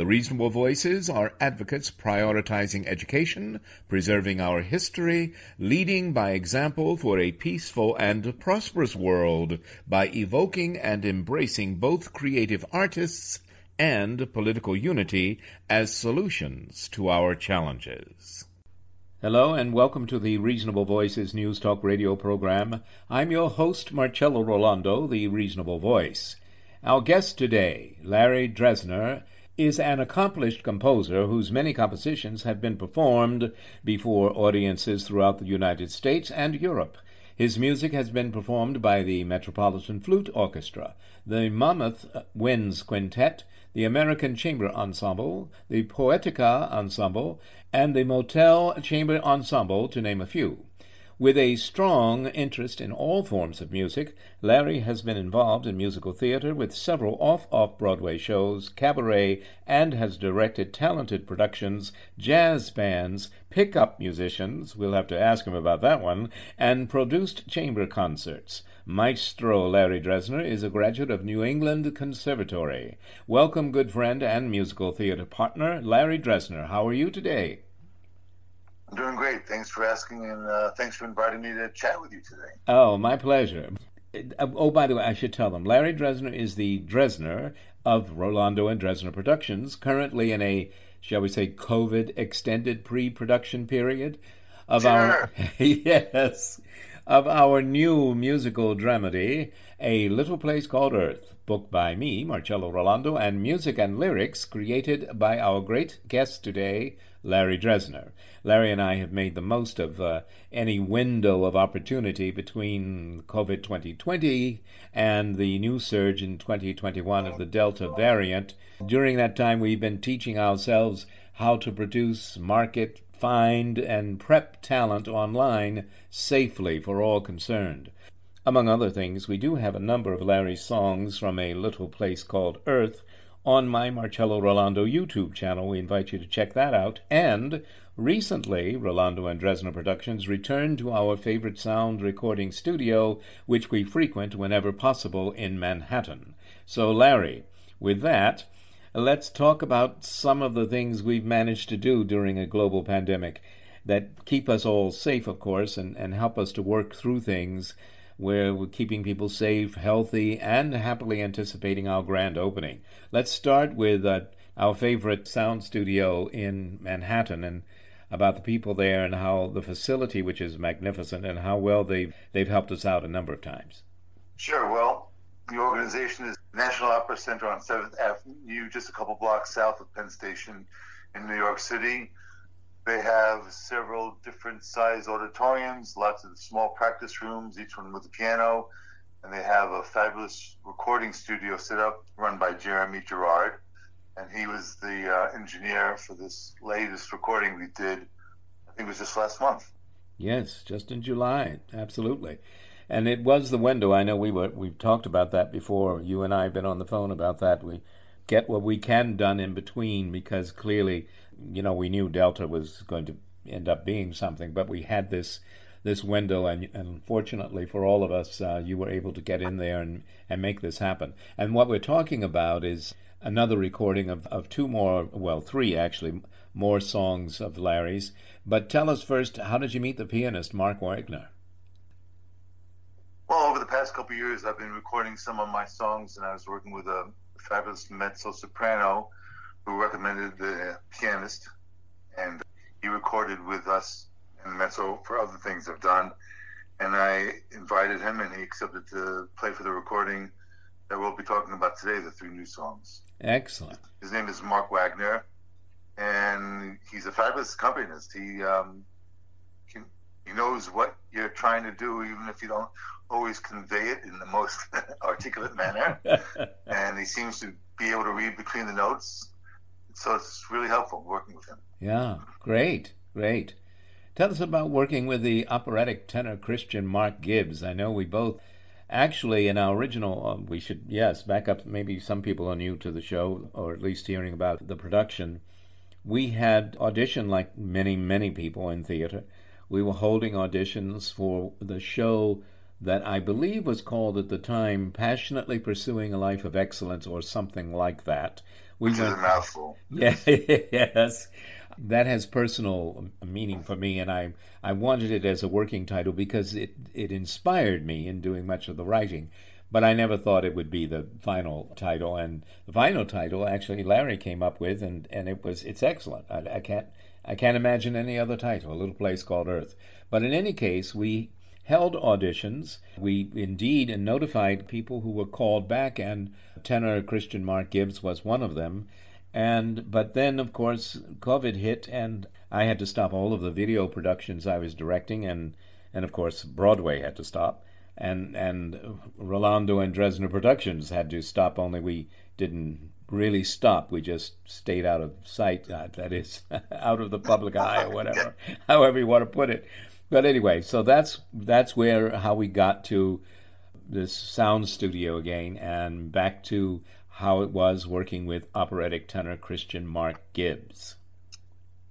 The reasonable voices are advocates prioritizing education, preserving our history, leading by example for a peaceful and prosperous world by evoking and embracing both creative artists and political unity as solutions to our challenges. Hello and welcome to the Reasonable Voices News Talk radio program. I'm your host, Marcello Rollando, the Reasonable Voice. Our guest today, Larry Dresner, is an accomplished composer whose many compositions have been performed before audiences throughout the United States and Europe. His music has been performed by the Metropolitan Flute Orchestra, the Monmouth Winds Quintet, the American Chamber Ensemble, the Poetica Ensemble, and the Motyl Chamber Ensemble, to name a few. With a strong interest in all forms of music, Larry has been involved in musical theater with several off off Broadway shows, cabaret, and has directed talented productions, jazz bands, pick-up musicians, we'll have to ask him about that one, and produced chamber concerts. Maestro Larry Dresner is a graduate of New England Conservatory. Welcome, good friend and musical theater partner, Larry Dresner. How are you today? I'm doing great. Thanks for asking, and uh, thanks for inviting me to chat with you today. Oh, my pleasure. Oh, by the way, I should tell them Larry Dresner is the Dresner of Rollando and Dresner Productions, currently in a, shall we say, COVID extended pre production period of sure. our. yes. Of our new musical dramedy, A Little Place Called Earth, book by me, Marcello Rollando, and music and lyrics created by our great guest today, Larry Dresner. Larry and I have made the most of uh, any window of opportunity between COVID 2020 and the new surge in 2021 of the Delta variant. During that time, we've been teaching ourselves how to produce, market, find, and prep talent online safely for all concerned. Among other things, we do have a number of Larry's songs from a little place called Earth on my Marcello Rollando YouTube channel. We invite you to check that out. And recently, Rollando and Dresner Productions returned to our favorite sound recording studio, which we frequent whenever possible in Manhattan. So, Larry, with that, let's talk about some of the things we've managed to do during a global pandemic that keep us all safe, of course, and, and help us to work through things where we're keeping people safe, healthy, and happily anticipating our grand opening. Let's start with uh, our favorite sound studio in Manhattan and about the people there and how the facility, which is magnificent, and how well they've they've helped us out a number of times. Sure. Well, the organization is National Opera Center on Seventh Avenue, just a couple blocks south of Penn Station in New York City. They have several different size auditoriums, lots of small practice rooms, each one with a piano, and they have a fabulous recording studio set up run by Jeremy Gerard. And he was the uh, engineer for this latest recording we did, I think it was just last month. Yes, just in July, absolutely. And it was the window. I know we were we've talked about that before. You and I have been on the phone about that. We get what we can done in between because clearly you know, we knew Delta was going to end up being something, but we had this this window, and, and fortunately for all of us, uh, you were able to get in there and, and make this happen. And what we're talking about is another recording of, of two more, well, three actually, more songs of Larry's. But tell us first, how did you meet the pianist Mark Wagner? Well, over the past couple years, I've been recording some of my songs, and I was working with a fabulous mezzo soprano who recommended the pianist, and he recorded with us and mezzo for other things I've done. And I invited him, and he accepted to play for the recording that we'll be talking about today, the three new songs. Excellent. His name is Mark Wagner, and he's a fabulous accompanist. He um, he, he knows what you're trying to do, even if you don't always convey it in the most articulate manner. and he seems to be able to read between the notes. So it's really helpful working with him. Yeah, great, great. Tell us about working with the operatic tenor Christian Mark Gibbs. I know we both actually in our original uh, we should yes back up maybe some people are new to the show or at least hearing about the production we had audition like many many people in theater we were holding auditions for the show that I believe was called at the time "Passionately Pursuing a Life of Excellence" or something like that. We Which went, is a mouthful. Yeah, yes, that has personal meaning for me, and I I wanted it as a working title because it it inspired me in doing much of the writing. But I never thought it would be the final title, and the final title actually Larry came up with, and, and it was it's excellent. I, I can't I can't imagine any other title. A little place called Earth. But in any case, we held auditions. We indeed notified people who were called back, and tenor Christian Mark Gibbs was one of them. And but then, of course, COVID hit, and I had to stop all of the video productions I was directing, and and of course Broadway had to stop, and and Rollando and Dresner Productions had to stop. Only we didn't really stop. We just stayed out of sight. Uh, that is, out of the public eye or whatever, however you want to put it. But anyway, so that's that's where how we got to this sound studio again and back to how it was working with operatic tenor Christian Mark Gibbs.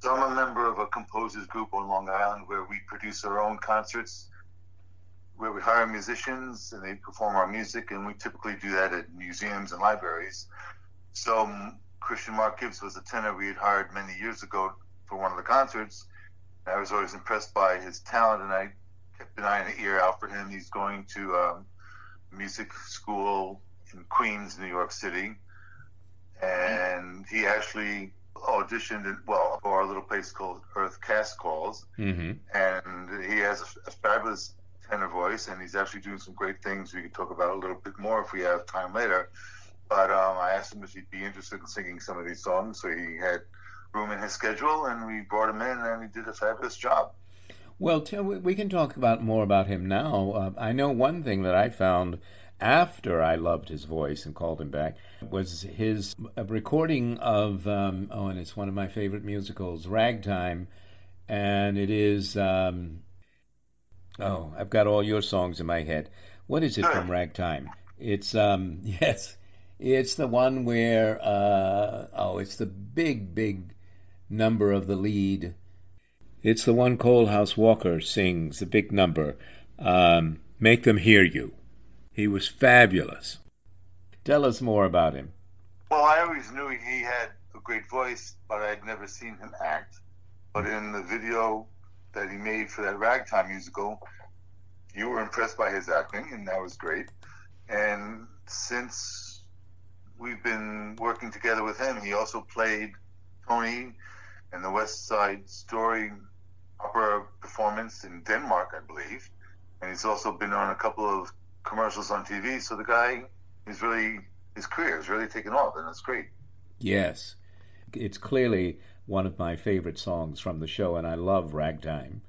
So I'm a member of a composers group on Long Island where we produce our own concerts, where we hire musicians and they perform our music, and we typically do that at museums and libraries. So um, Christian Mark Gibbs was a tenor we had hired many years ago for one of the concerts, I was always impressed by his talent, and I kept an eye and an ear out for him. He's going to um, music school in Queens, New York City, and he actually auditioned in, well for a little place called Earth Cast Calls, mm-hmm. and he has a, a, fabulous tenor voice, and he's actually doing some great things. We could talk about a little bit more if we have time later. But um, I asked him if he'd be interested in singing some of these songs, so he had room in his schedule, and we brought him in, and he did a fabulous job. Well, we can talk about more about him now. Uh, I know one thing that I found after I loved his voice and called him back was his recording of um, oh, and it's one of my favorite musicals, Ragtime, and it is um, oh, I've got all your songs in my head. What is it from Ragtime? It's um, yes, it's the one where uh, oh, it's the big, big number of the lead. It's the one Coalhouse Walker sings, the big number. Um, Make them hear you. He was fabulous. Tell us more about him. Well, I always knew he had a great voice, but I'd never seen him act. But in the video that he made for that ragtime musical, you were impressed by his acting, and that was great. And since we've been working together with him, he also played Tony and the West Side Story opera performance in Denmark, I believe. And he's also been on a couple of commercials on TV. So the guy is really his career is really taken off, and that's great. Yes, it's clearly one of my favorite songs from the show, and I love Ragtime.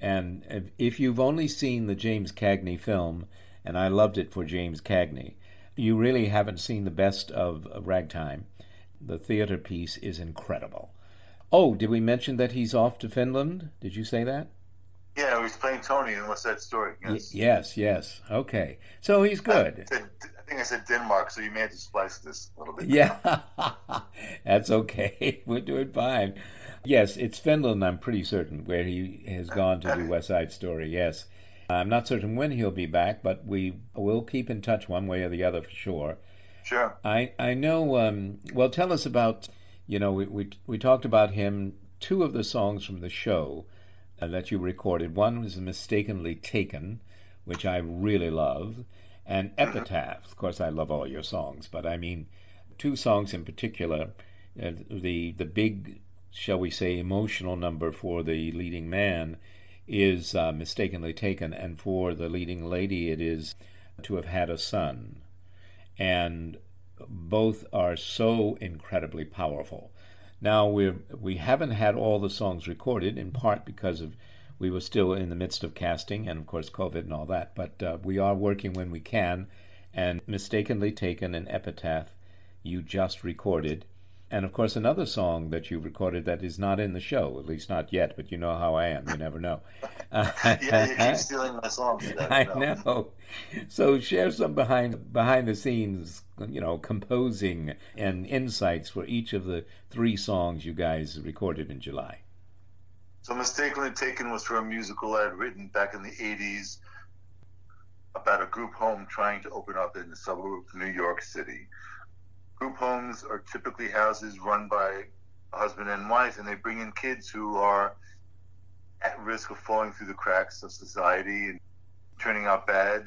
And if you've only seen the James Cagney film, and I loved it for James Cagney, you really haven't seen the best of Ragtime. The theater piece is incredible. Oh, did we mention that he's off to Finland? Did you say that? Yeah, he's playing Tony in West Side Story? Yes. Y- yes, yes. Okay. So he's good. I think I said Denmark, so you may have to splice this a little bit. Yeah, that's okay. We're doing fine. Yes, it's Finland, I'm pretty certain, where he has gone to do West Side Story, yes. I'm not certain when he'll be back, but we will keep in touch one way or the other for sure. Sure. I, I know, um, well, tell us about, you know, we, we, we talked about him, two of the songs from the show uh, that you recorded. One was Mistakenly Taken, which I really love, and Epitaph. Of course, I love all your songs, but I mean, two songs in particular. Uh, the the big, shall we say, emotional number for the leading man is uh, mistakenly taken, and for the leading lady, it is to have had a son, and both are so incredibly powerful. Now we we haven't had all the songs recorded, in part because of we were still in the midst of casting and of course COVID and all that, but uh, we are working when we can. And mistakenly taken an epitaph you just recorded, and of course another song that you recorded that is not in the show, at least not yet. But you know how I am; you never know. yeah, you keep stealing my songs. I know. So share some behind behind the scenes, you know, composing and insights for each of the three songs you guys recorded in July. So Mistakenly Taken was for a musical I had written back in the 80s about a group home trying to open up in the suburb of New York City. Group homes are typically houses run by a husband and wife, and they bring in kids who are at risk of falling through the cracks of society and turning out bad.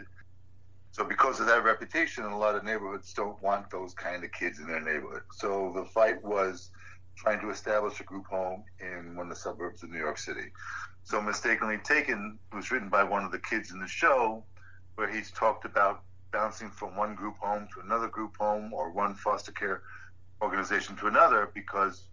So, because of that reputation, a lot of neighborhoods don't want those kind of kids in their neighborhood. So, the fight was trying to establish a group home in one of the suburbs of New York City. So, Mistakenly Taken was written by one of the kids in the show, where he's talked about bouncing from one group home to another group home or one foster care organization to another because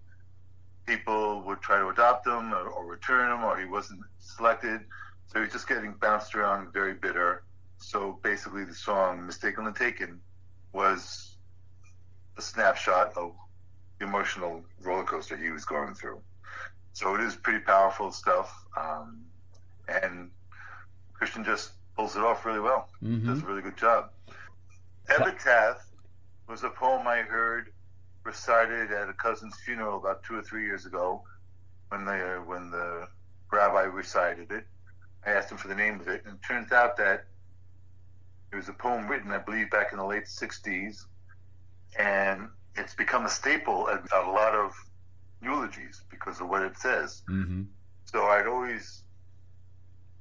people would try to adopt him or, or return him or he wasn't selected. So he's just getting bounced around, very bitter. So basically, the song "Mistakenly Taken" was a snapshot of the emotional roller coaster he was going through. So it is pretty powerful stuff, um, and Christian just pulls it off really well. Mm-hmm. Does a really good job. Epitaph was a poem I heard recited at a cousin's funeral about two or three years ago, when the when the rabbi recited it. I asked him for the name of it, and it turns out that it was a poem written, I believe, back in the late '60s, and it's become a staple at a lot of eulogies because of what it says. Mm-hmm. So I'd always,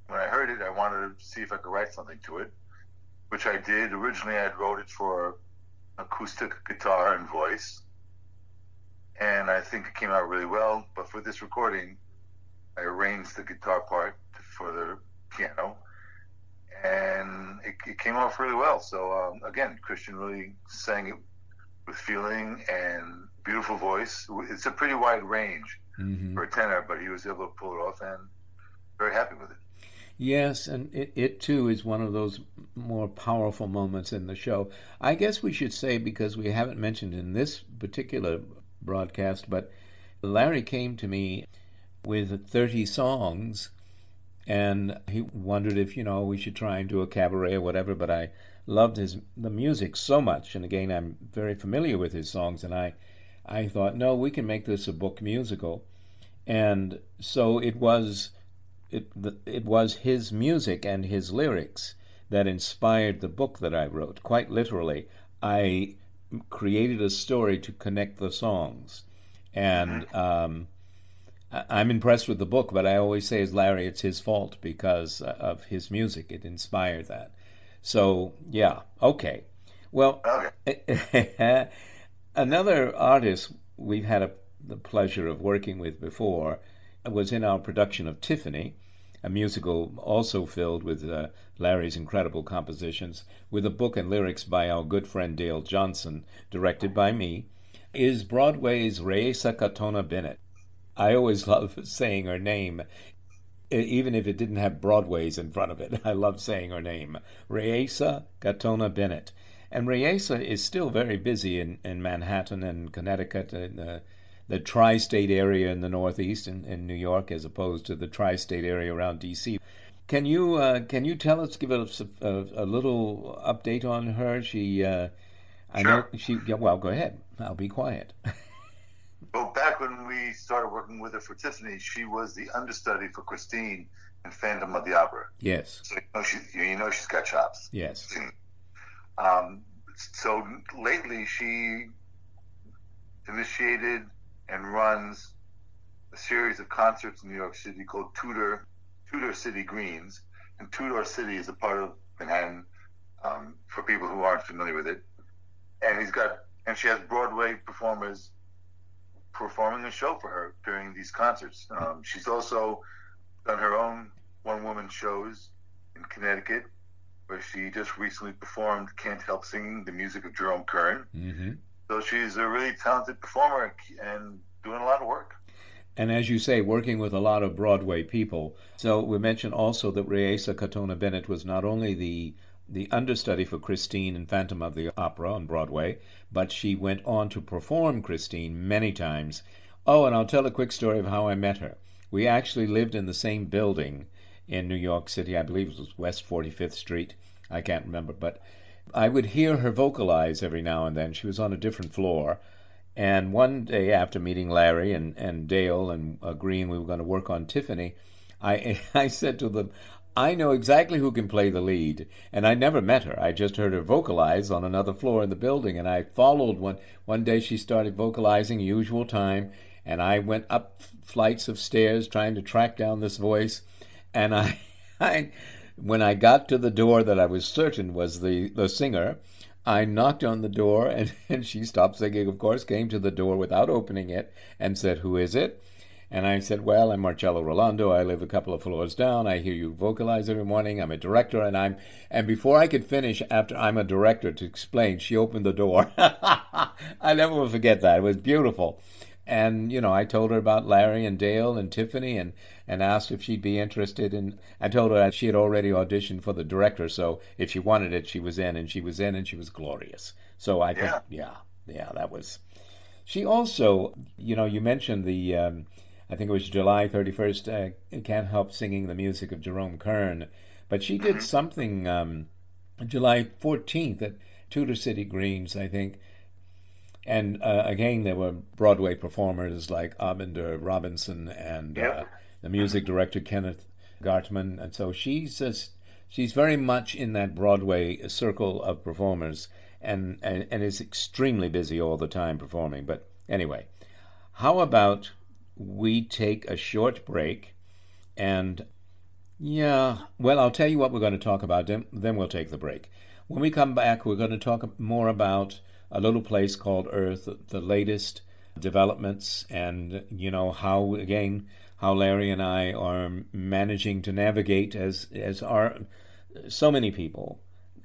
when I heard it, I wanted to see if I could write something to it, which I did. Originally, I had wrote it for acoustic guitar and voice, and I think it came out really well. But for this recording, I arranged the guitar part for the piano, and it, it came off really well. So um, again, Christian really sang it with feeling and beautiful voice. It's a pretty wide range Mm-hmm. for a tenor, but he was able to pull it off, and very happy with it. Yes, and it, it too is one of those more powerful moments in the show. I guess we should say, because we haven't mentioned in this particular broadcast, but Larry came to me with 30 songs, and he wondered if, you know, we should try and do a cabaret or whatever, but I loved his the music so much, and again, I'm very familiar with his songs, and I I thought, no, we can make this a book musical, and so it was. It, it was his music and his lyrics that inspired the book that I wrote. Quite literally, I created a story to connect the songs, and um, I'm impressed with the book. But I always say, as Larry, it's his fault because of his music. It inspired that. So yeah, okay. Well, Okay. Another artist we've had a, the pleasure of working with before was in our production of Tiffany, a musical also filled with uh, Larry's incredible compositions, with a book and lyrics by our good friend Dale Johnson, directed by me, is Broadway's Raissa Katona Bennett. I always love saying her name, even if it didn't have Broadway's in front of it. I love saying her name, Raissa Katona Bennett. And Raissa is still very busy in, in Manhattan and Connecticut and the, the tri state area in the Northeast in, in New York, as opposed to the tri state area around D.C. Can you uh, can you tell us, give us a, a, a little update on her? She, uh, I Sure. know she. Yeah, well, go ahead. I'll be quiet. Well, back when we started working with her for Tiffany, she was the understudy for Christine in Phantom of the Opera. yes, So you know, she, you know she's got chops. yes. Um, so lately, she initiated and runs a series of concerts in New York City called Tudor Tudor City Greens, and Tudor City is a part of Manhattan. Um, for people who aren't familiar with it, and he's got and she has Broadway performers performing a show for her during these concerts. Um, she's also done her own one-woman shows in Connecticut where she just recently performed Can't Help Singing, the music of Jerome Kern. hmm So she's a really talented performer and doing a lot of work. And as you say, working with a lot of Broadway people. So we mentioned also that Raissa Katona Bennett was not only the the understudy for Christine in Phantom of the Opera on Broadway, but she went on to perform Christine many times. Oh, and I'll tell a quick story of how I met her. We actually lived in the same building in New York City. I believe it was West 45th Street. I can't remember, but I would hear her vocalize every now and then. She was on a different floor. And one day after meeting Larry and, and Dale and agreeing we were going to work on Tiffany, I, I said to them, I know exactly who can play the lead. And I never met her. I just heard her vocalize on another floor in the building. And I followed one, one day she started vocalizing usual time. And I went up flights of stairs trying to track down this voice. And I, I when I got to the door that I was certain was the, the singer, I knocked on the door and, and she stopped singing, of course, came to the door without opening it and said, Who is it? And I said, Well, I'm Marcello Rollando. I live a couple of floors down. I hear you vocalize every morning. I'm a director and I'm and before I could finish after I'm a director to explain, she opened the door. I never will forget that. It was beautiful. And, you know, I told her about Larry and Dale and Tiffany and, and asked if she'd be interested in I told her that she had already auditioned for the director, so if she wanted it she was in and she was in and she was glorious. So I think yeah, yeah, that was she also, you know, you mentioned the um, I think it was July 31st. Uh, can't help singing the music of Jerome Kern, but she did something um, July 14th at Tudor City Greens, I think. And uh, again, there were Broadway performers like Abender Robinson and uh, the music director Kenneth Gartman, and so she's just, she's very much in that Broadway circle of performers, and, and and is extremely busy all the time performing. But anyway, how about we take a short break and yeah, well, I'll tell you what we're going to talk about, then, then we'll take the break. When we come back, we're going to talk more about a little place called Earth, the latest developments, and, you know, how, again, how Larry and I are managing to navigate as, as are so many people,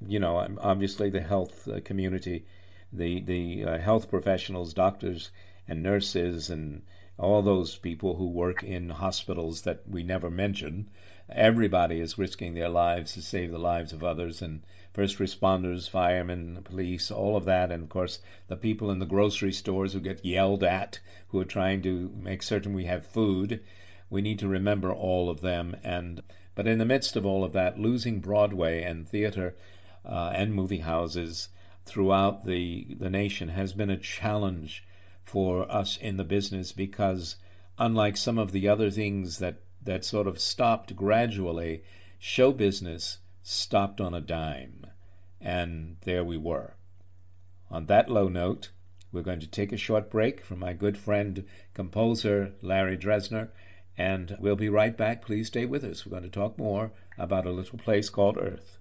you know, obviously the health uh, community, the, the uh, health professionals, doctors and nurses, and all those people who work in hospitals that we never mention. Everybody is risking their lives to save the lives of others, and first responders, firemen, police, all of that, and of course the people in the grocery stores who get yelled at, who are trying to make certain we have food. We need to remember all of them, and but in the midst of all of that, losing Broadway and theater uh, and movie houses throughout the the nation has been a challenge for us in the business because unlike some of the other things that that sort of stopped gradually, show business stopped on a dime. And there we were. On that low note, we're going to take a short break from my good friend, composer Larry Dresner, and we'll be right back. Please stay with us. We're going to talk more about a little place called Earth.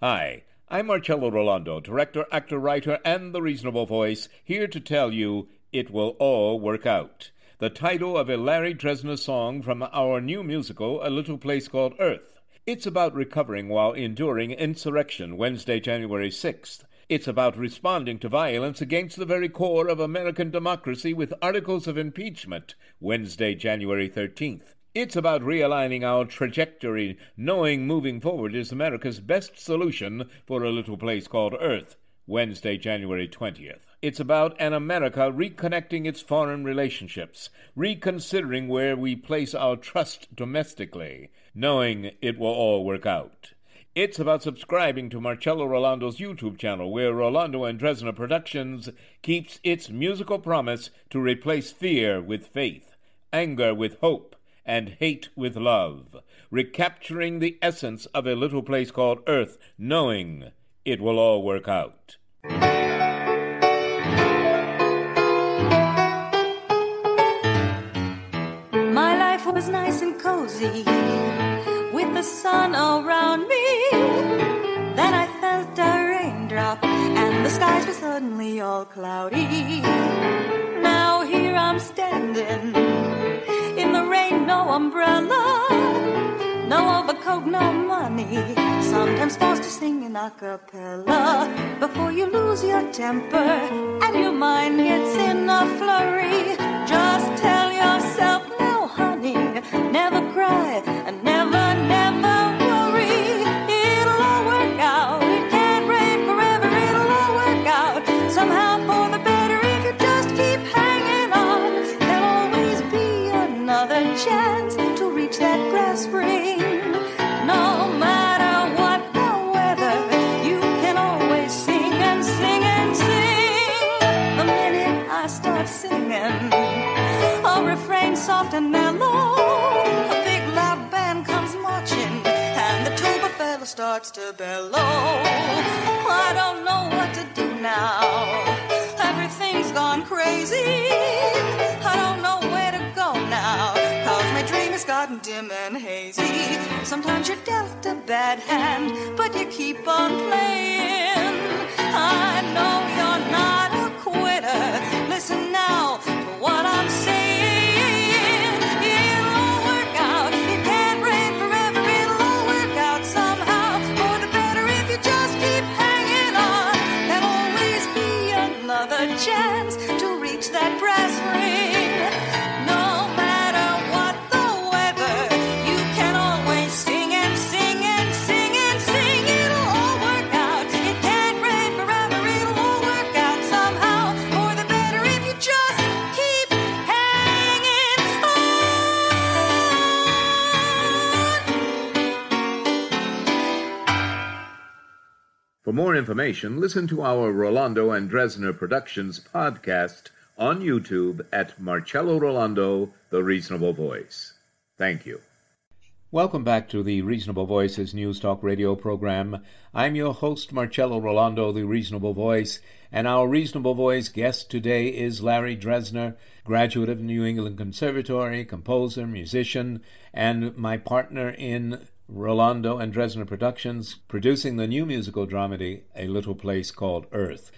Hi, I'm Marcello Rollando, director, actor, writer, and the reasonable voice, here to tell you it will all work out. The title of a Larry Dresner song from our new musical, A Little Place Called Earth. It's about recovering while enduring insurrection Wednesday, January 6th. It's about responding to violence against the very core of American democracy with articles of impeachment Wednesday, January 13th. It's about realigning our trajectory, knowing moving forward is America's best solution for a little place called Earth, Wednesday, January 20th. It's about an America reconnecting its foreign relationships, reconsidering where we place our trust domestically, knowing it will all work out. It's about subscribing to Marcello Rollando's YouTube channel, where Rollando and Dresner Productions keeps its musical promise to replace fear with faith, anger with hope, and hate with love, recapturing the essence of a little place called Earth, knowing it will all work out. My life was nice and cozy the sun around me. Then I felt a raindrop and the skies were suddenly all cloudy. Now here I'm standing in the rain, no umbrella, no overcoat, no money. Sometimes forced to sing in a cappella before you lose your temper and your mind gets in a flurry. Just tell never cry and never, never dim and hazy. Sometimes you're dealt a bad hand, but you keep on playing. I know you're not a quitter. Listen now to what I'm saying. More information, listen to our Rollando and Dresner Productions podcast on YouTube at Marcello Rollando, The Reasonable Voice. Thank you. Welcome back to the Reasonable Voices News Talk radio program. I'm your host, Marcello Rollando, The Reasonable Voice, and our Reasonable Voice guest today is Larry Dresner, graduate of New England Conservatory, composer, musician, and my partner in Rollando and Dresner Productions, producing the new musical dramedy, A Little Place Called Earth.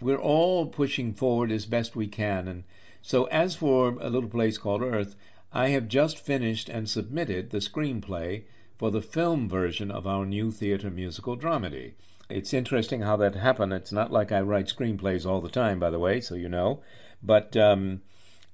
We're all pushing forward as best we can, and so as for A Little Place Called Earth, I have just finished and submitted the screenplay for the film version of our new theater musical dramedy. It's interesting how that happened. It's not like I write screenplays all the time, by the way, so you know. But um,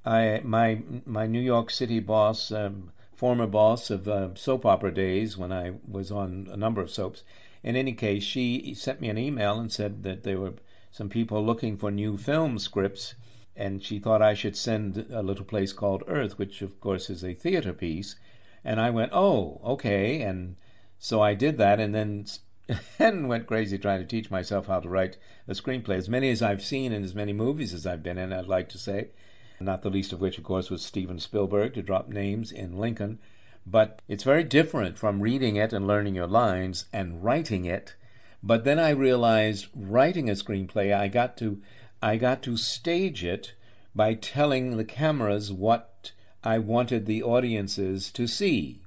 I, my my New York City boss, um, former boss of uh, soap opera days when I was on a number of soaps. In any case, she sent me an email and said that there were some people looking for new film scripts, and she thought I should send a little place called Earth, which of course is a theater piece. And I went, oh, okay, and so I did that, and then and went crazy trying to teach myself how to write a screenplay. As many as I've seen and as many movies as I've been in, I'd like to say not the least of which, of course, was Steven Spielberg, to drop names in Lincoln. But it's very different from reading it and learning your lines and writing it. But then I realized writing a screenplay, I got to I got to stage it by telling the cameras what I wanted the audiences to see.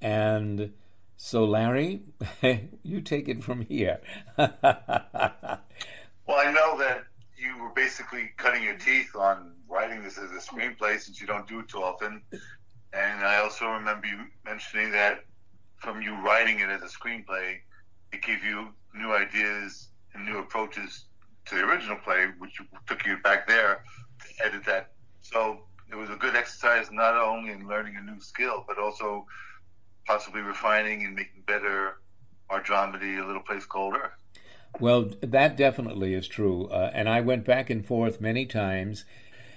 And so, Larry, you take it from here. Well, I know that you were basically cutting your teeth on writing this as a screenplay since you don't do it too often. And I also remember you mentioning that from you writing it as a screenplay, it gave you new ideas and new approaches to the original play, which took you back there to edit that. So it was a good exercise not only in learning a new skill, but also possibly refining and making better our dramedy, A Little Place Called Earth. Well, that definitely is true, uh, and I went back and forth many times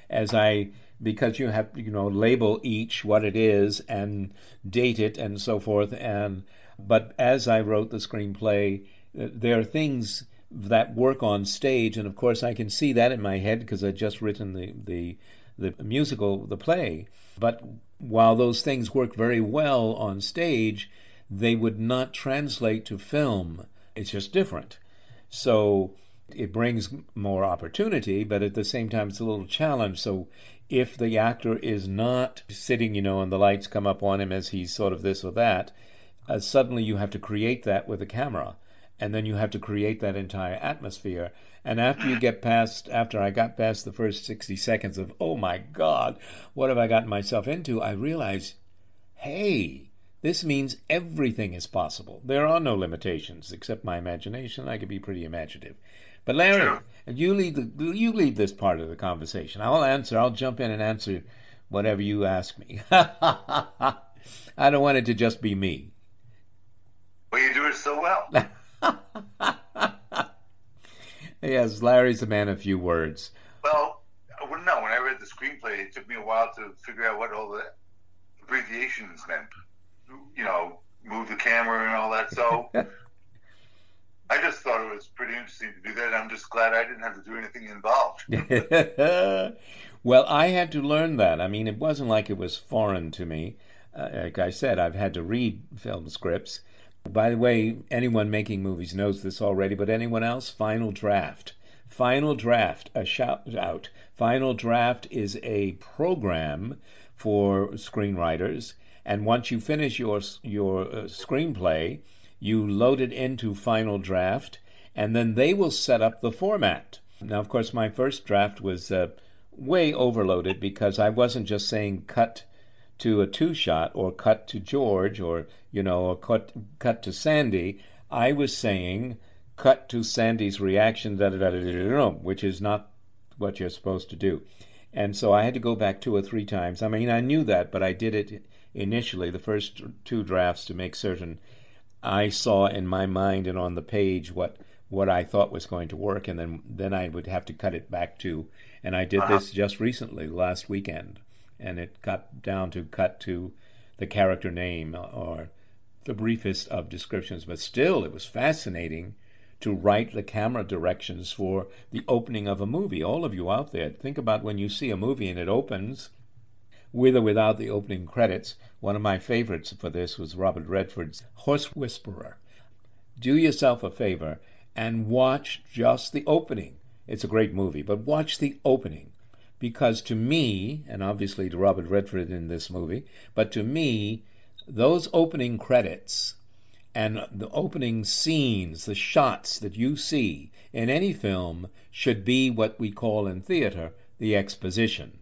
as I because you have you know label each what it is and date it and so forth and but as I wrote the screenplay uh, there are things that work on stage and of course I can see that in my head because I'd just written the the the musical the play. But while those things work very well on stage they would not translate to film. It's just different so it brings more opportunity, but at the same time, it's a little challenge. So if the actor is not sitting, you know, and the lights come up on him as he's sort of this or that, uh, suddenly you have to create that with a camera. And then you have to create that entire atmosphere. And after you get past, after I got past the first 60 seconds of, oh my God, what have I gotten myself into? I realized, hey, this means everything is possible. There are no limitations except my imagination. I can be pretty imaginative. But Larry, sure. you lead the, you lead this part of the conversation. I'll answer. I'll jump in and answer whatever you ask me. I don't want it to just be me. Well, you do it so well. yes, Larry's a man of few words. Well, well, no. When I read the screenplay, it took me a while to figure out what all the abbreviations meant. You know, move the camera and all that. So I just thought it was pretty interesting to do that. I'm just glad I didn't have to do anything involved. well, I had to learn that. I mean, it wasn't like it was foreign to me. Uh, like I said, I've had to read film scripts. By the way, anyone making movies knows this already, but anyone else? Final Draft. Final Draft, a shout out. Final Draft is a program for screenwriters, and once you finish your your uh, screenplay, you load it into Final Draft, and then they will set up the format. Now, of course, my first draft was uh, way overloaded because I wasn't just saying cut to a two shot or cut to George or, you know, or cut, cut to Sandy. I was saying cut to Sandy's reaction, which is not what you're supposed to do. And so I had to go back two or three times. I mean, I knew that, but I did it initially, the first two drafts, to make certain I saw in my mind and on the page what what I thought was going to work, and then then I would have to cut it back to. And I did uh-huh. this just recently, last weekend, and it got down to cut to the character name or the briefest of descriptions. But still, it was fascinating to write the camera directions for the opening of a movie. All of you out there, think about when you see a movie and it opens with or without the opening credits. One of my favorites for this was Robert Redford's Horse Whisperer. Do yourself a favor and watch just the opening. It's a great movie, but watch the opening. Because to me, and obviously to Robert Redford in this movie, but to me, those opening credits and the opening scenes, the shots that you see in any film should be what we call in theater the exposition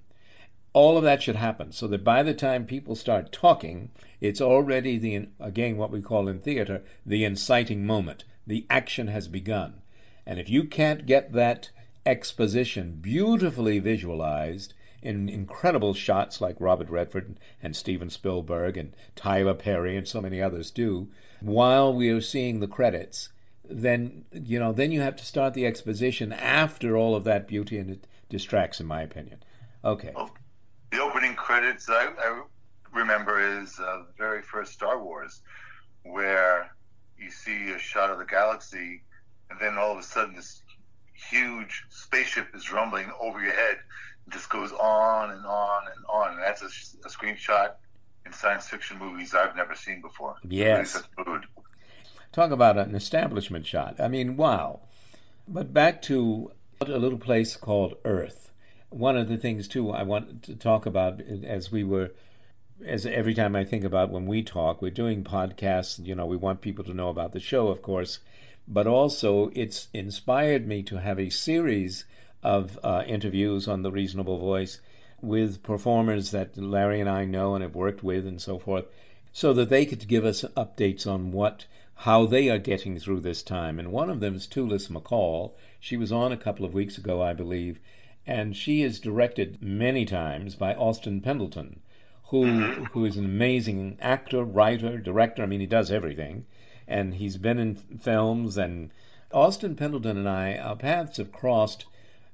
all of that should happen so that by the time people start talking, it's already the again what we call in theater the inciting moment. The action has begun. And if you can't get that exposition beautifully visualized in incredible shots like Robert Redford and Steven Spielberg and Tyler Perry and so many others do, while we are seeing the credits, then you know then you have to start the exposition after all of that beauty and it distracts in my opinion. Okay. Oh, The opening credits I, I remember is uh, the very first Star Wars, where you see a shot of the galaxy, and then all of a sudden this huge spaceship is rumbling over your head. It just goes on and on and on. And that's a, a screenshot in science fiction movies I've never seen before. Yes. Talk about an establishment shot. I mean, wow. But back to a little place called Earth one of the things too I want to talk about as we were as every time I think about when we talk, we're doing podcasts, you know, we want people to know about the show, of course, but also it's inspired me to have a series of uh, interviews on the Reasonable Voice with performers that Larry and I know and have worked with and so forth, so that they could give us updates on what how they are getting through this time. And one of them is Tulis McCall. She was on a couple of weeks ago, I believe, and she is directed many times by Austin Pendleton, who who is an amazing actor, writer, director. I mean, he does everything, and he's been in films and Austin Pendleton and I, our paths have crossed.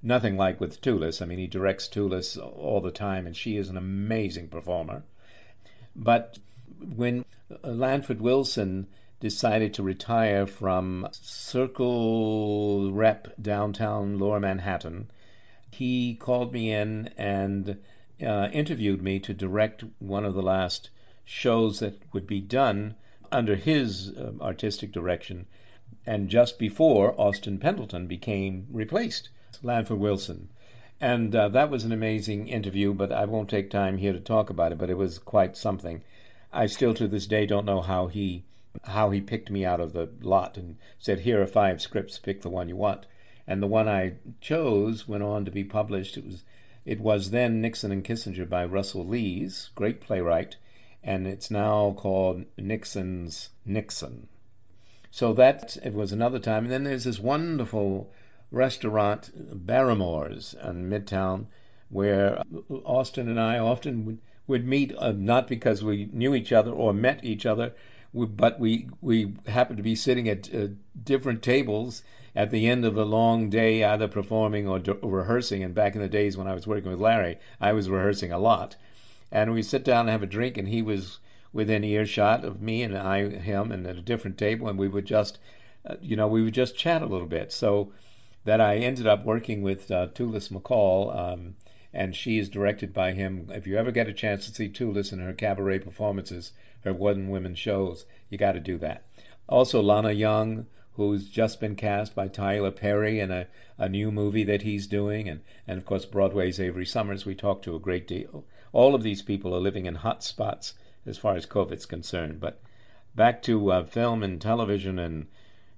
Nothing like with Tulis. I mean, he directs Tulis all the time, and she is an amazing performer. But when Lanford Wilson decided to retire from Circle Rep downtown Lower Manhattan, he called me in and uh, interviewed me to direct one of the last shows that would be done under his uh, artistic direction, and just before Austin Pendleton became replaced Lanford Wilson. And uh, that was an amazing interview, but I won't take time here to talk about it, but it was quite something. I still to this day don't know how he how he picked me out of the lot and said, "Here are five scripts. Pick the one you want." And the one I chose went on to be published. It was it was then Nixon and Kissinger by Russell Lees, great playwright, and it's now called Nixon's Nixon. So that it was another time. And then there's this wonderful restaurant, Barrymore's in Midtown, where Austin and I often would would meet uh, not because we knew each other or met each other, but we we happened to be sitting at uh, different tables at the end of a long day, either performing or do- rehearsing. And back in the days when I was working with Larry, I was rehearsing a lot. And we'd sit down and have a drink, and he was within earshot of me, and I him, and at a different table, and we would just, uh, you know, we would just chat a little bit. So that I ended up working with uh, Tulis McCall. Um, and she is directed by him. If you ever get a chance to see Tulis in her cabaret performances, her one women shows, you got to do that. Also, Lana Young, who's just been cast by Tyler Perry in a, a new movie that he's doing, and, and of course Broadway's Avery Sommers. We talk to a great deal. All of these people are living in hot spots as far as COVID's concerned. But back to uh, film and television and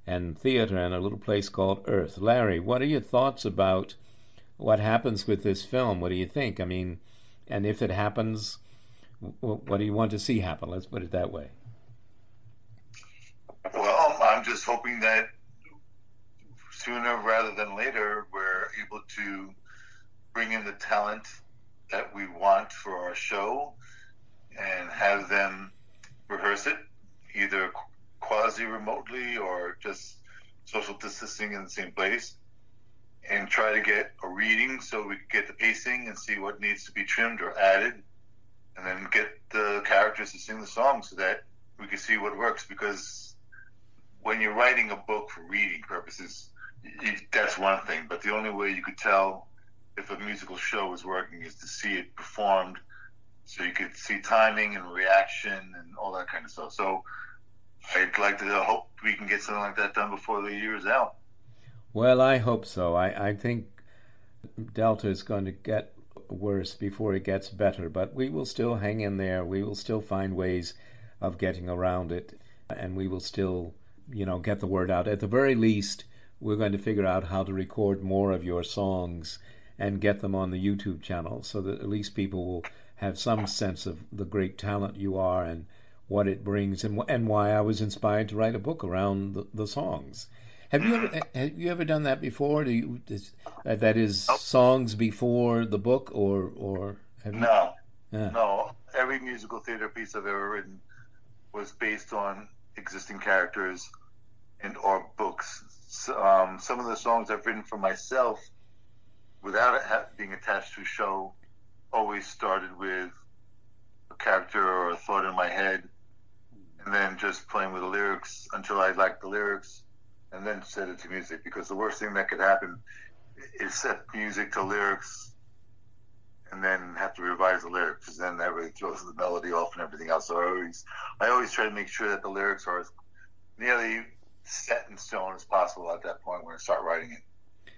and theater and a little place called Earth. Larry, what are your thoughts about what happens with this film. What do you think? I mean, and if it happens, what do you want to see happen? Let's put it that way. Just hoping that sooner rather than later, we're able to bring in the talent that we want for our show and have them rehearse it either quasi remotely or just social distancing in the same place and try to get a reading so we can get the pacing and see what needs to be trimmed or added, and then get the characters to sing the song so that we can see what works. Because when you're writing a book for reading purposes, that's one thing, but the only way you could tell if a musical show is working is to see it performed so you could see timing and reaction and all that kind of stuff. So I'd like to hope we can get something like that done before the year is out. Well, I hope so. I, I think Delta is going to get worse before it gets better, but we will still hang in there. We will still find ways of getting around it, and we will still, you know, get the word out. At the very least, we're going to figure out how to record more of your songs and get them on the YouTube channel so that at least people will have some sense of the great talent you are and what it brings and, and why I was inspired to write a book around the, the songs. Have you ever have you ever done that before? Do you is, uh, that is nope. songs before the book, or or have you? No, yeah. no. Every musical theater piece I've ever written was based on existing characters and or books. So, um, some of the songs I've written for myself, without it being attached to a show, always started with a character or a thought in my head, and then just playing with the lyrics until I liked the lyrics and then set it to music because the worst thing that could happen is set music to lyrics to revise the lyrics because then that really throws the melody off and everything else. So I always I always try to make sure that the lyrics are as nearly set in stone as possible at that point when I start writing it.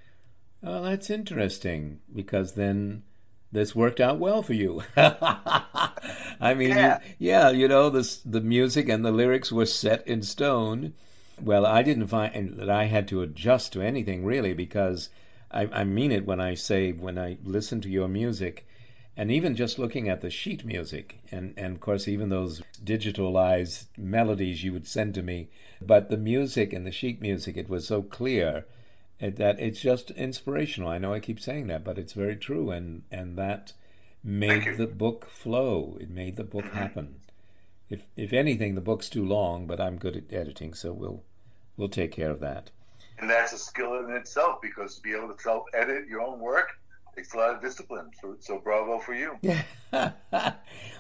Well, that's interesting because then this worked out well for you. I mean, yeah. You, yeah, you know, this the music and the lyrics were set in stone well, I didn't find that I had to adjust to anything really because I, I mean it when I say when I listen to your music and even just looking at the sheet music and, and of course even those digitalized melodies you would send to me but the music and the sheet music it was so clear eh, that it's just inspirational. I know i keep saying that but it's very true and and that made the book flow. It made the book mm-hmm. happen. If if anything, the book's too long, but I'm good at editing, so we'll we'll take care of that. and that's a skill in itself because to be able to self edit your own work takes a lot of discipline. So, so bravo for you.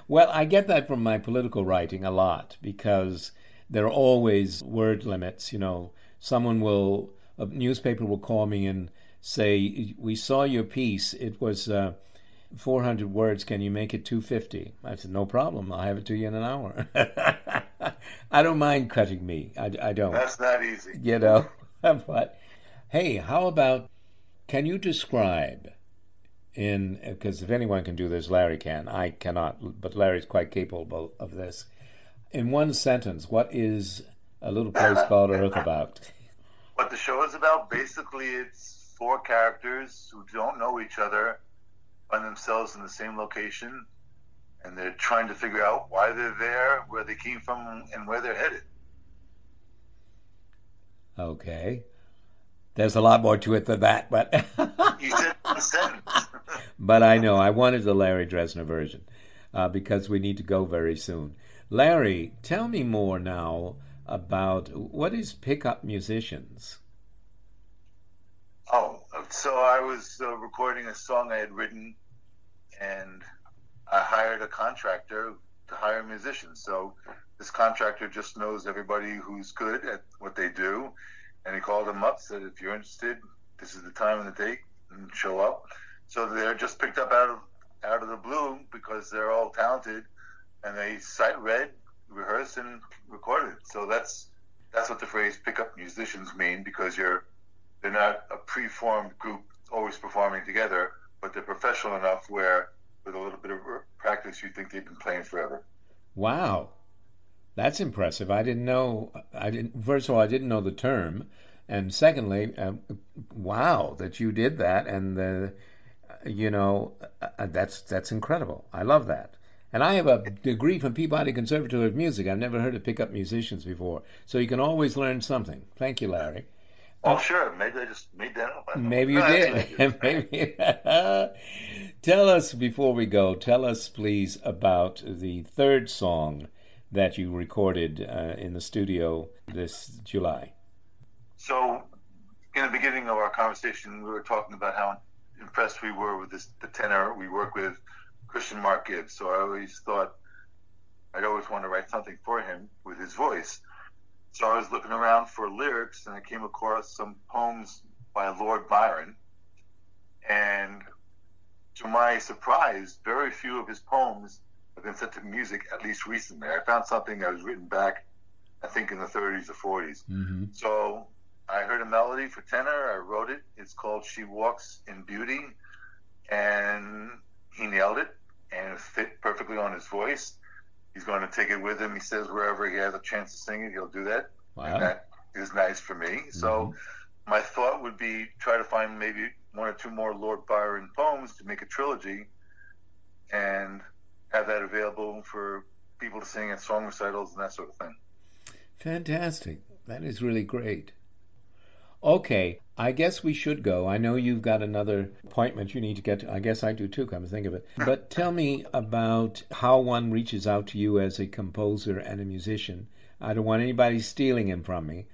well, I get that from my political writing a lot because there are always word limits. You know, someone will, a newspaper will call me and say, "We saw your piece. It was." Uh, 400 words, can you make it 250? I said, no problem. I'll have it to you in an hour. I don't mind cutting me. I, I don't. That's not easy. You know, but hey, how about can you describe in because if anyone can do this, Larry can. I cannot, but Larry's quite capable of this. In one sentence, what is a little place called Earth about? What the show is about? Basically, it's four characters who don't know each other find themselves in the same location and they're trying to figure out why they're there, where they came from, and where they're headed. Okay. There's a lot more to it than that, but you said one sentence. But I know I wanted the Larry Dresner version uh, because we need to go very soon. Larry, tell me more now about what is pickup musicians. Oh, so I was uh, recording a song I had written and I hired a contractor to hire musicians. So this contractor just knows everybody who's good at what they do, and he called them up, said, "If you're interested, this is the time and the date, and show up." So they're just picked up out of out of the blue because they're all talented, and they sight read, rehearse, and recorded. So that's that's what the phrase "pickup musicians" mean because you're they're not a pre-formed group always performing together but they're professional enough where with a little bit of practice you think they've been playing forever. Wow. That's impressive. I didn't know. I didn't. First of all, I didn't know the term, and secondly, uh, wow, that you did that, and the, you know, uh, that's that's incredible. I love that. And I have a degree from Peabody Conservatory of Music. I've never heard of pickup musicians before, so you can always learn something. Thank you, Larry. Oh, sure. Maybe I just made that up. Maybe you did. Maybe. tell us before we go. Tell us, please, about the third song that you recorded uh, in the studio this July. So, in the beginning of our conversation, we were talking about how impressed we were with this, the tenor we work with, Christian Mark Gibbs. So I always thought I'd always want to write something for him with his voice. So I was looking around for lyrics and I came across some poems by Lord Byron. And to my surprise, very few of his poems have been set to music, at least recently. I found something that was written back, I think, in the 30s or 40s. Mm-hmm. So I heard a melody for tenor. I wrote it. It's called She Walks in Beauty. And he nailed it and it fit perfectly on his voice. He's going to take it with him. He says wherever he has a chance to sing it, he'll do that. Wow. And that is nice for me. Mm-hmm. So my thought would be try to find maybe one or two more Lord Byron poems to make a trilogy and have that available for people to sing at song recitals and that sort of thing. Fantastic. That is really great. Okay, I guess we should go. I know you've got another appointment you need to get to. I guess I do too, come to think of it. But tell me about how one reaches out to you as a composer and a musician. I don't want anybody stealing him from me,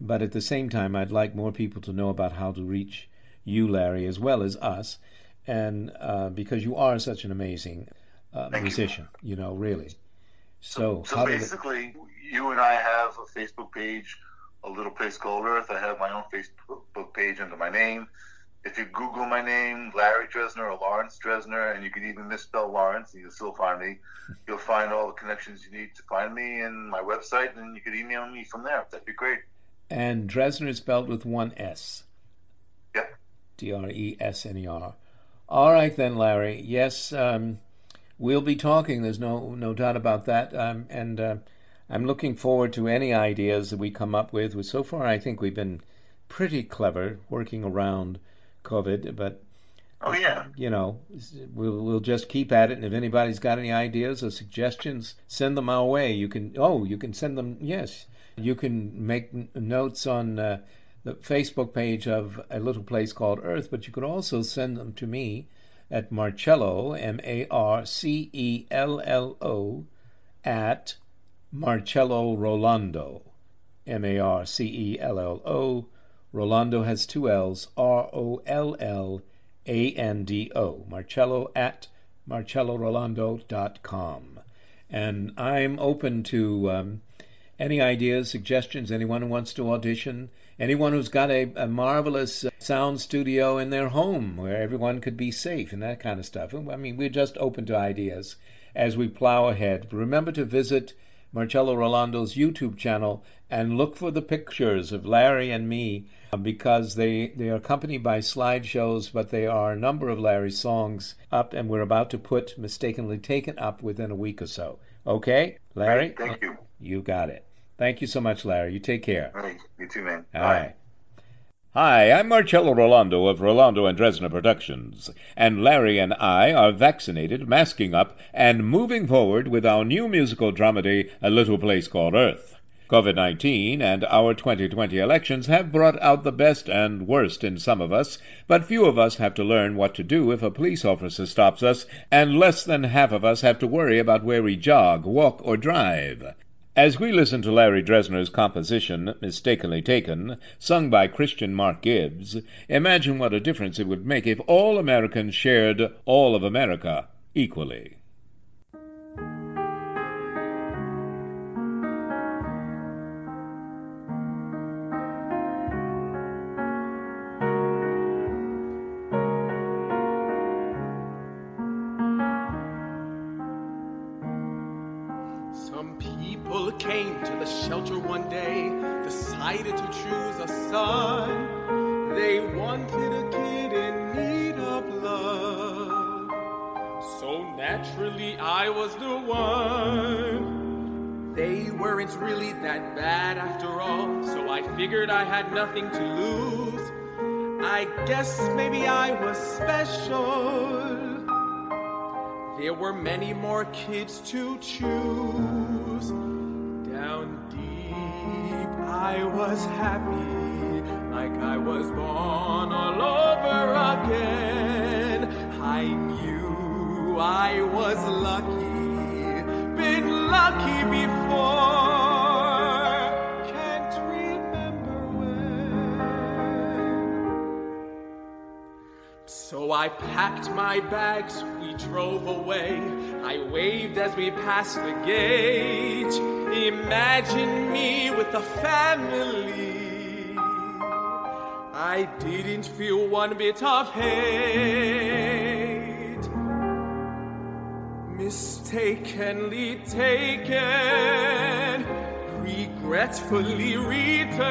but at the same time, I'd like more people to know about how to reach you, Larry, as well as us, and uh, because you are such an amazing uh, musician, you. you. know, really. So, so, so basically, it... you and I have a Facebook page a little place called Earth. I have my own Facebook page under my name. If you Google my name, Larry Dresner or Laurence Dresner, and you can even misspell Lawrence, and you'll still find me. You'll find all the connections you need to find me and my website, and you can email me from there. That'd be great. And Dresner is spelled with one S. Yep. D R E S N E R. All right then, Larry. Yes, um, we'll be talking. There's no no doubt about that. Um, and uh, I'm looking forward to any ideas that we come up with. So far, I think we've been pretty clever working around COVID, but oh yeah, you know, we'll we'll just keep at it. And if anybody's got any ideas or suggestions, send them our way. You can oh, you can send them. Yes, you can make notes on. Uh, the Facebook page of a little place called Earth, but you could also send them to me at Marcello, M A R C E L L O, at Marcello Rollando, M A R C E L L O, Rollando has two L's, R O L L A N D O. Marcello at marcellorollando.com. And I'm open to um, any ideas, suggestions, anyone who wants to audition, anyone who's got a, a marvelous uh, sound studio in their home where everyone could be safe and that kind of stuff. I mean, we're just open to ideas as we plow ahead. Remember to visit Marcello Rollando's YouTube channel and look for the pictures of Larry and me uh, because they, they are accompanied by slideshows, but they are a number of Larry's songs up, and we're about to put Mistakenly Taken up within a week or so. Okay, Larry? Thank you. You got it. Thank you so much, Larry. You take care. All right. You too, man. All right. Hi, I'm Marcello Rollando of Rollando and Dresner Productions, and Larry and I are vaccinated, masking up, and moving forward with our new musical dramedy, A Little Place Called Earth. COVID 19 and our 2020 elections have brought out the best and worst in some of us, but few of us have to learn what to do if a police officer stops us, and less than half of us have to worry about where we jog, walk, or drive. As we listen to Larry Dresner's composition, Mistakenly Taken, sung by Christian Mark Gibbs, imagine what a difference it would make if all Americans shared all of America equally. Son. They wanted a kid in need of love. So naturally, I was the one. They weren't really that bad after all, so I figured I had nothing to lose. I guess maybe I was special. There were many more kids to choose. Down deep, I was happy, like I was born all over again. I knew I was lucky, been lucky before. Can't remember when. So I packed my bags, we drove away. I waved as we passed the gate. Imagine me with a family. I didn't feel one bit of hate. Mistakenly taken, regretfully returned.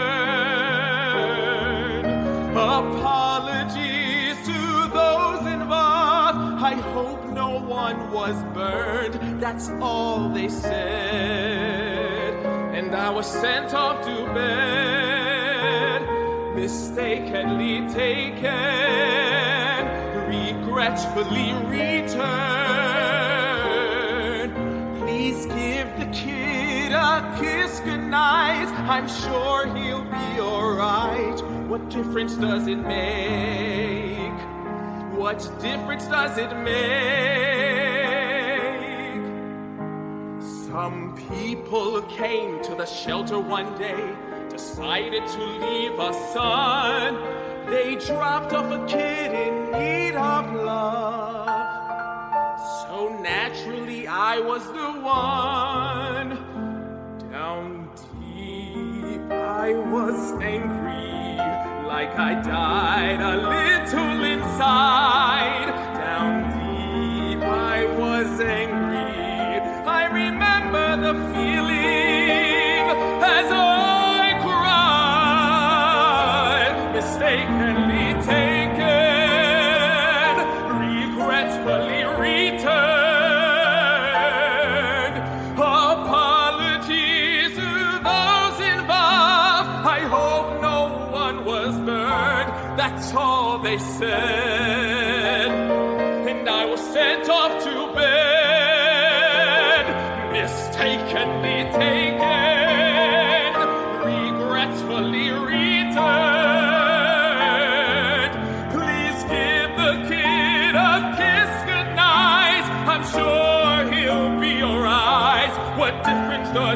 Apologies to those involved. I hope no one was burned. That's all they said. And I was sent off to bed, mistakenly taken, regretfully returned. Please give the kid a kiss goodnight. I'm sure he'll be alright. What difference does it make? What difference does it make? Some people came to the shelter one day, decided to leave a son. They dropped off a kid in need of love. So naturally, I was the one. Down deep, I was angry, like I died a little inside. Down deep, I was angry. I remember the feeling as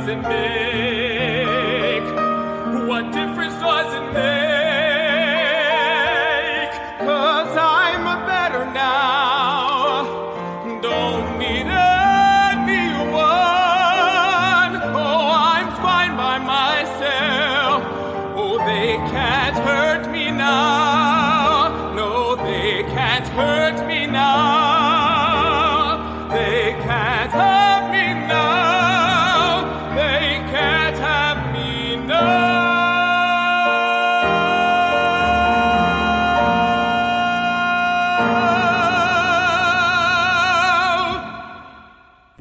it make? What difference does it make? Cause I'm better now. Don't need anyone. Oh, I'm fine by myself. Oh, they can't hurt me now. No, they can't hurt me.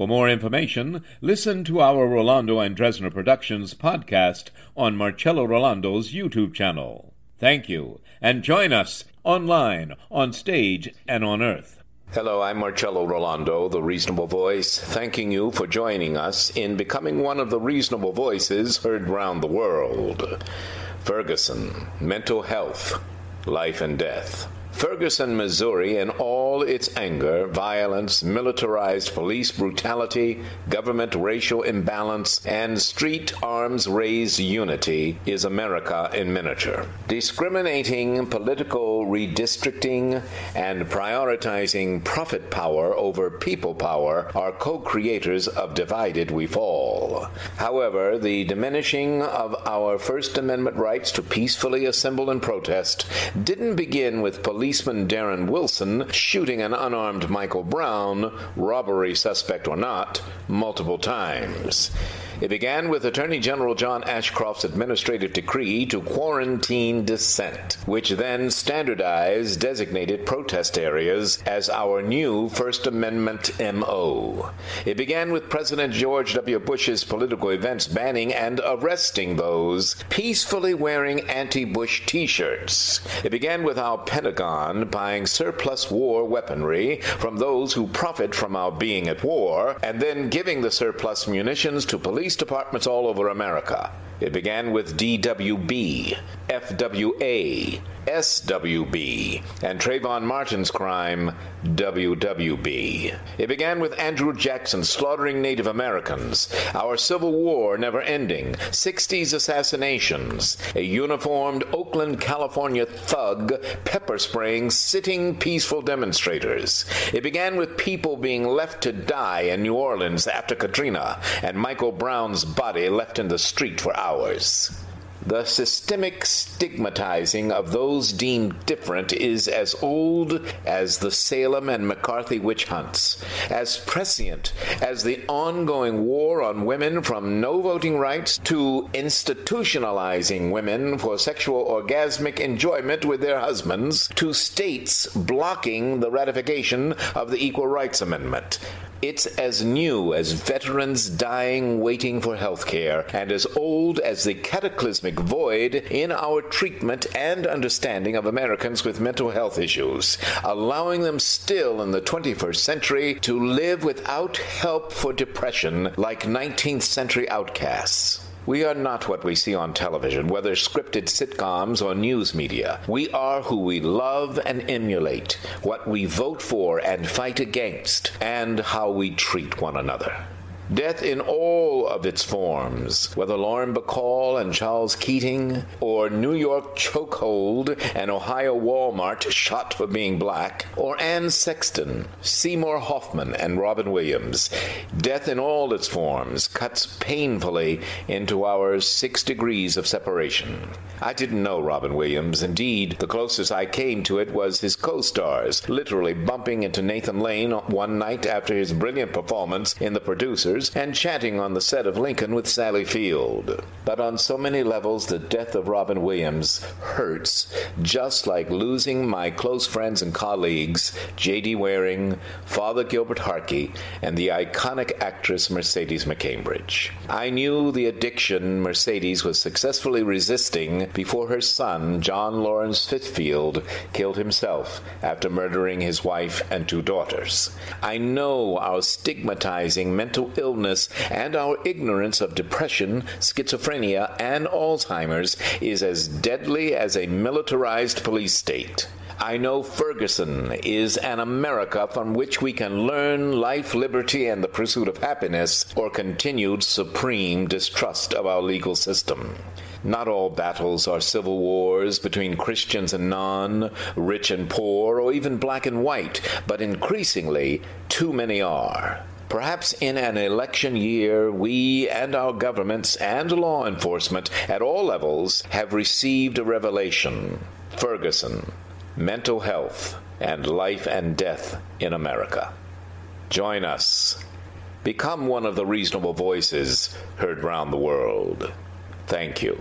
For more information, listen to our Rollando and Dresner Productions podcast on Marcello Rollando's YouTube channel. Thank you, and join us online, on stage, and on earth. Hello, I'm Marcello Rolando, the Reasonable Voice, thanking you for joining us in becoming one of the reasonable voices heard round the world. Ferguson, mental health, life and death. Ferguson, Missouri, in all its anger, violence, militarized police brutality, government racial imbalance, and street arms raised unity, is America in miniature. Discriminating political redistricting and prioritizing profit power over people power are co creators of Divided We Fall. However, the diminishing of our First Amendment rights to peacefully assemble and protest didn't begin with police policeman Darren Wilson shooting an unarmed Michael Brown, robbery suspect or not, multiple times. It began with Attorney General John Ashcroft's administrative decree to quarantine dissent, which then standardized designated protest areas as our new First Amendment MO. It began with President George W. Bush's political events banning and arresting those peacefully wearing anti Bush t shirts. It began with our Pentagon buying surplus war weaponry from those who profit from our being at war, and then giving the surplus munitions to police police departments all over America. It began with DWB, FWA, SWB, and Trayvon Martin's crime, WWB. It began with Andrew Jackson slaughtering Native Americans, our Civil War never ending, 60s assassinations, a uniformed Oakland, California thug pepper spraying sitting peaceful demonstrators. It began with people being left to die in New Orleans after Katrina, and Michael Brown's body left in the street for hours. The systemic stigmatizing of those deemed different is as old as the Salem and McCarthy witch hunts, as prescient as the ongoing war on women from no voting rights to institutionalizing women for sexual orgasmic enjoyment with their husbands to states blocking the ratification of the Equal Rights Amendment. It's as new as veterans dying waiting for health care, and as old as the cataclysmic void in our treatment and understanding of Americans with mental health issues, allowing them still in the 21st century to live without help for depression like 19th century outcasts. We are not what we see on television, whether scripted sitcoms or news media. We are who we love and emulate, what we vote for and fight against, and how we treat one another. Death in all of its forms, whether Lauren Bacall and Charles Keating, or New York chokehold and Ohio Walmart shot for being black, or Anne Sexton, Seymour Hoffman, and Robin Williams. Death in all its forms cuts painfully into our six degrees of separation. I didn't know Robin Williams. Indeed, the closest I came to it was his co stars, literally bumping into Nathan Lane one night after his brilliant performance in The And chatting on the set of Lincoln with Sally Field. But on so many levels, the death of Robin Williams hurts, just like losing my close friends and colleagues, J.D. Waring, Father Gilbert Hartke, and the iconic actress Mercedes McCambridge. I knew the addiction Mercedes was successfully resisting before her son, John Lawrence Fifield, killed himself after murdering his wife and two daughters. I know our stigmatizing mental illness illness and our ignorance of depression, schizophrenia, and Alzheimer's is as deadly as a militarized police state. I know Ferguson is an America from which we can learn life, liberty, and the pursuit of happiness, or continued supreme distrust of our legal system. Not all battles are civil wars between Christians and non, rich and poor, or even black and white, but increasingly, too many are. Perhaps in an election year, we and our governments and law enforcement at all levels have received a revelation. Ferguson, mental health, and life and death in America. Join us. Become one of the reasonable voices heard round the world. Thank you.